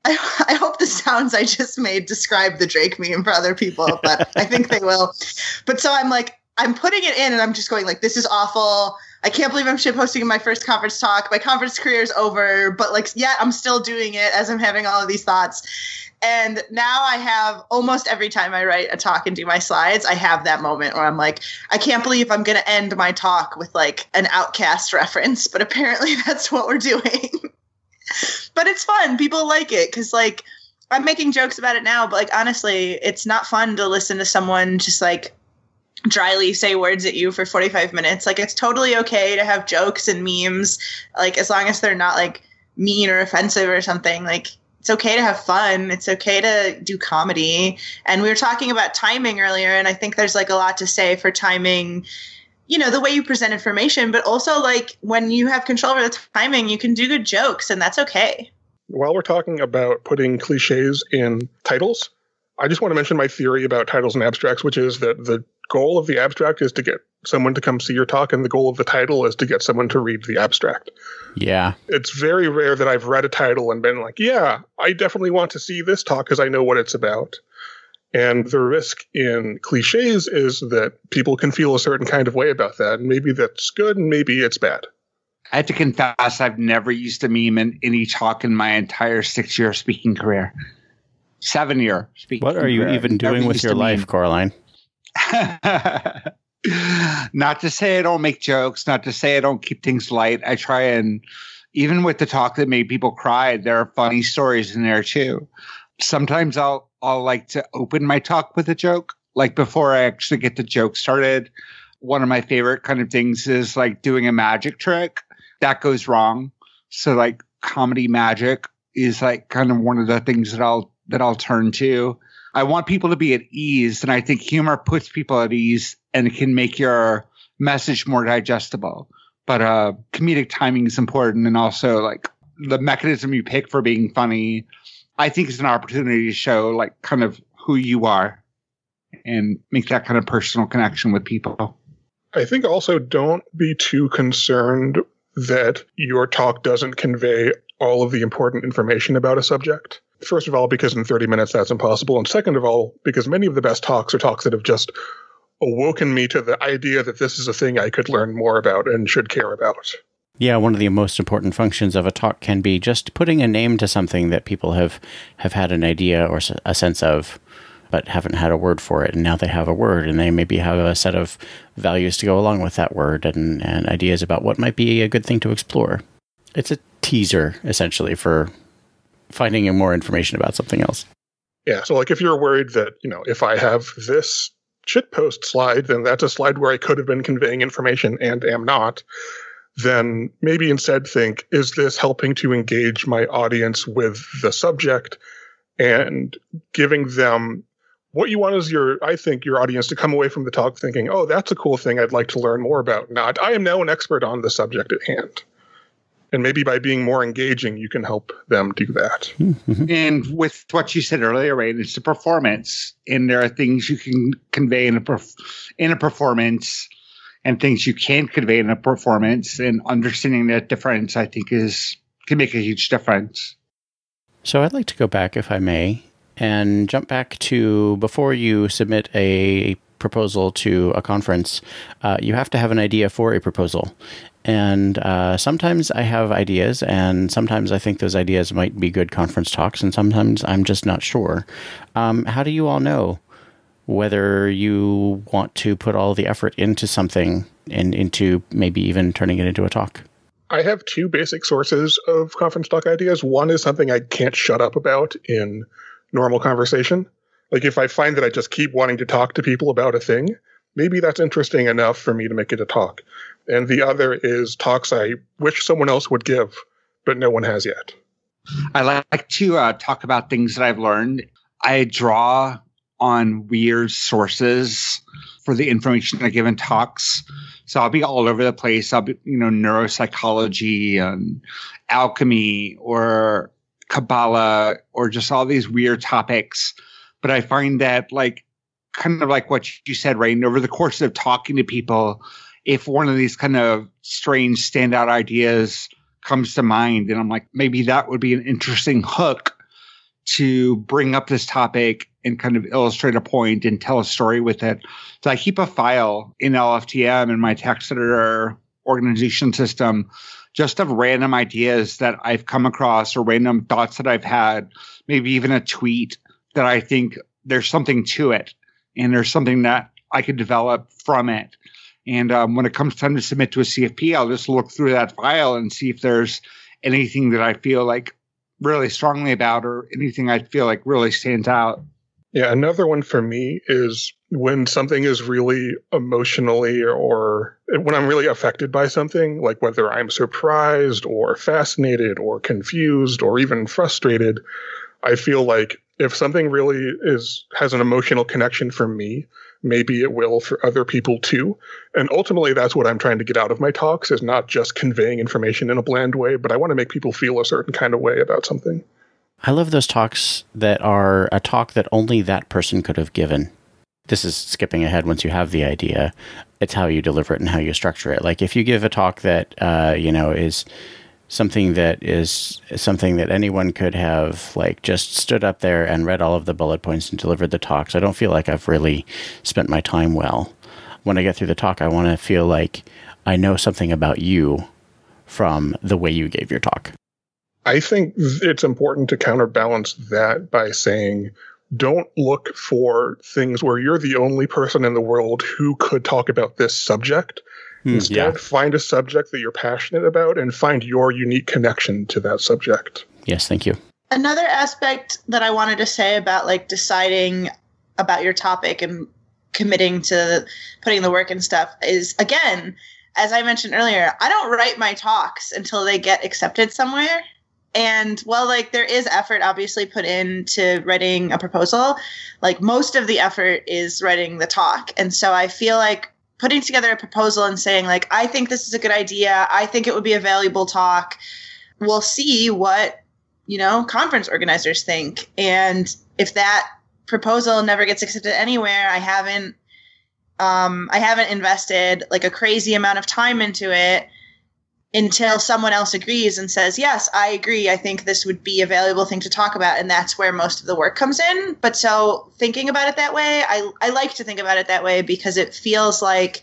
I, I, hope the sounds I just made describe the Drake meme for other people, but I think they will. But so I'm like, I'm putting it in and I'm just going like, this is awful. I can't believe I'm shit posting in my first conference talk. My conference career is over, but like, yeah, I'm still doing it as I'm having all of these thoughts. And now I have almost every time I write a talk and do my slides, I have that moment where I'm like, I can't believe I'm going to end my talk with like an OutKast reference, but apparently that's what we're doing. But it's fun. People like it because like I'm making jokes about it now, but like honestly, it's not fun to listen to someone just like dryly say words at you for 45 minutes. Like it's totally okay to have jokes and memes, like as long as they're not like mean or offensive or something. Like it's okay to have fun. It's okay to do comedy. And we were talking about timing earlier, and I think there's like a lot to say for timing you know the way you present information but also like when you have control over the timing you can do good jokes and that's okay. While we're talking about putting cliches in titles i just want to mention my theory about titles and abstracts which is that the goal of the abstract is to get someone to come see your talk and the goal of the title is to get someone to read the abstract. Yeah. it's very rare that i've read a title and been like yeah i definitely want to see this talk because i know what it's about and the risk in cliches is that people can feel a certain kind of way about that. And maybe that's good and maybe it's bad. I have to confess, I've never used a meme in any talk in my entire six year speaking career. Seven year speaking What are you career. even Never doing with your life, meme. Coraline? not to say I don't make jokes, not to say I don't keep things light. I try and even with the talk that made people cry, there are funny stories in there too. Sometimes I'll I'll like to open my talk with a joke, like before I actually get the joke started. One of my favorite kind of things is like doing a magic trick that goes wrong. So like comedy magic is like kind of one of the things that I'll that I'll turn to. I want people to be at ease, and I think humor puts people at ease and can make your message more digestible. But uh, comedic timing is important, and also like the mechanism you pick for being funny. I think it's an opportunity to show like kind of who you are and make that kind of personal connection with people. I think also don't be too concerned that your talk doesn't convey all of the important information about a subject. First of all, because in 30 minutes that's impossible. And second of all, because many of the best talks are talks that have just awoken me to the idea that this is a thing I could learn more about and should care about. Yeah, one of the most important functions of a talk can be just putting a name to something that people have have had an idea or a sense of, but haven't had a word for it, and now they have a word, and they maybe have a set of values to go along with that word, and and ideas about what might be a good thing to explore. It's a teaser essentially for finding more information about something else. Yeah, so like if you're worried that, you know, if I have this shitpost slide, then that's a slide where I could have been conveying information and am not, then maybe instead think, is this helping to engage my audience with the subject and giving them what you want is your, I think, your audience to come away from the talk thinking, oh, that's a cool thing I'd like to learn more about. Not, I am now an expert on the subject at hand. And maybe by being more engaging, you can help them do that. Mm-hmm. And with what you said earlier, right, it's a performance, and there are things you can convey in a perf- in a performance, and things you can't convey in a performance. And understanding that difference, I think, is can make a huge difference. So I'd like to go back, if I may, and jump back to before you submit a proposal to a conference, uh, you have to have an idea for a proposal. And uh, sometimes I have ideas, and sometimes I think those ideas might be good conference talks, and sometimes I'm just not sure. Um, how do you all know whether you want to put all the effort into something and into maybe even turning it into a talk? I have two basic sources of conference talk ideas. One is something I can't shut up about in normal conversation. Like if I find that I just keep wanting to talk to people about a thing, maybe that's interesting enough for me to make it a talk. And the other is talks I wish someone else would give, but no one has yet. I like to uh, talk about things that I've learned. I draw on weird sources for the information I give in talks. So I'll be all over the place. I'll be, you know, neuropsychology and alchemy or Kabbalah or just all these weird topics. But I find that, like, kind of like what you said, right? And over the course of talking to people, if one of these kind of strange standout ideas comes to mind, and I'm like, maybe that would be an interesting hook to bring up this topic and kind of illustrate a point and tell a story with it. So I keep a file in LFTM in my text editor organization system just of random ideas that I've come across or random thoughts that I've had, maybe even a tweet that I think there's something to it and there's something that I could develop from it. And um, when it comes time to submit to a CFP, I'll just look through that file and see if there's anything that I feel like really strongly about or anything I feel like really stands out. Yeah, another one for me is when something is really emotionally or when I'm really affected by something, like whether I'm surprised or fascinated or confused or even frustrated, I feel like if something really is has an emotional connection for me, maybe it will for other people too. And ultimately that's what I'm trying to get out of my talks is not just conveying information in a bland way, but I want to make people feel a certain kind of way about something. I love those talks that are a talk that only that person could have given. This is skipping ahead once you have the idea. It's how you deliver it and how you structure it. Like if you give a talk that uh, you know is something that is something that anyone could have like just stood up there and read all of the bullet points and delivered the talks. I don't feel like I've really spent my time well. When I get through the talk, I want to feel like I know something about you from the way you gave your talk. I think it's important to counterbalance that by saying, don't look for things where you're the only person in the world who could talk about this subject. Hmm, Instead, yeah. find a subject that you're passionate about and find your unique connection to that subject. Yes, thank you. Another aspect that I wanted to say about like deciding about your topic and committing to putting the work and stuff is again, as I mentioned earlier, I don't write my talks until they get accepted somewhere. And while like there is effort obviously put into writing a proposal, like most of the effort is writing the talk. And so I feel like putting together a proposal and saying like i think this is a good idea. I think it would be a valuable talk. We'll see what you know conference organizers think. And if that proposal never gets accepted anywhere i haven't um, i haven't invested like a crazy amount of time into it until someone else agrees and says, Yes, I agree. I think this would be a valuable thing to talk about. And that's where most of the work comes in. But so thinking about it that way, I, I like to think about it that way because it feels like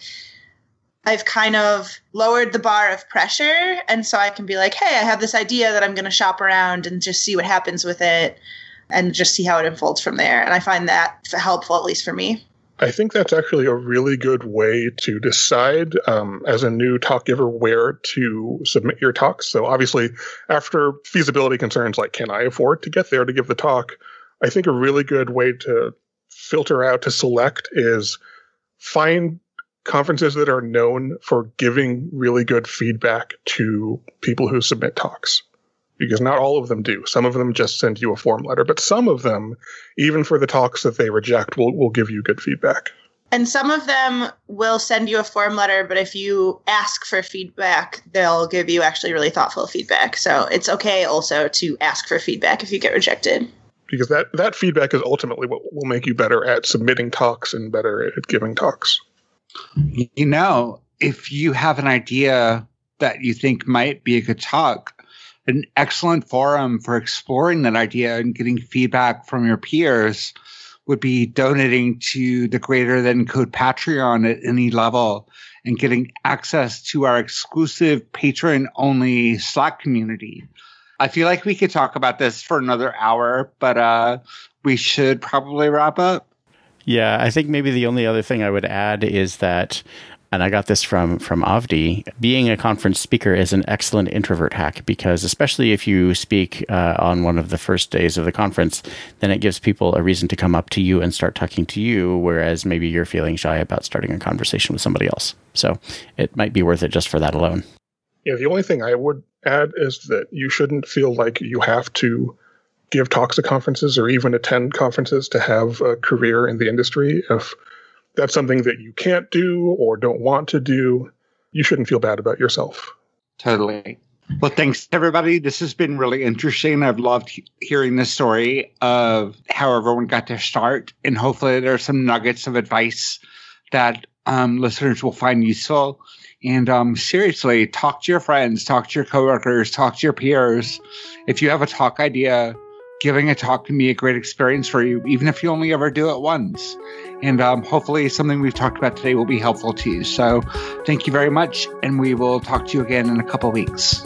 I've kind of lowered the bar of pressure. And so I can be like, Hey, I have this idea that I'm going to shop around and just see what happens with it and just see how it unfolds from there. And I find that helpful, at least for me. I think that's actually a really good way to decide um, as a new talk giver where to submit your talks. So, obviously, after feasibility concerns like can I afford to get there to give the talk, I think a really good way to filter out to select is find conferences that are known for giving really good feedback to people who submit talks because not all of them do. Some of them just send you a form letter, but some of them, even for the talks that they reject, will, will give you good feedback. And some of them will send you a form letter, but if you ask for feedback, they'll give you actually really thoughtful feedback. So it's okay also to ask for feedback if you get rejected. Because that, that feedback is ultimately what will make you better at submitting talks and better at giving talks. You know, if you have an idea that you think might be a good talk, an excellent forum for exploring that idea and getting feedback from your peers would be donating to the greater than code patreon at any level and getting access to our exclusive patron only slack community. I feel like we could talk about this for another hour but uh, we should probably wrap up. Yeah, I think maybe the only other thing I would add is that and I got this from from Avdi. Being a conference speaker is an excellent introvert hack because, especially if you speak uh, on one of the first days of the conference, then it gives people a reason to come up to you and start talking to you. Whereas maybe you're feeling shy about starting a conversation with somebody else. So it might be worth it just for that alone. Yeah, the only thing I would add is that you shouldn't feel like you have to give talks at conferences or even attend conferences to have a career in the industry. If that's something that you can't do or don't want to do, you shouldn't feel bad about yourself. Totally. Well, thanks everybody. This has been really interesting. I've loved he- hearing the story of how everyone got their start, and hopefully, there are some nuggets of advice that um, listeners will find useful. And um, seriously, talk to your friends, talk to your coworkers, talk to your peers. If you have a talk idea, giving a talk can be a great experience for you, even if you only ever do it once. And um, hopefully, something we've talked about today will be helpful to you. So, thank you very much, and we will talk to you again in a couple weeks.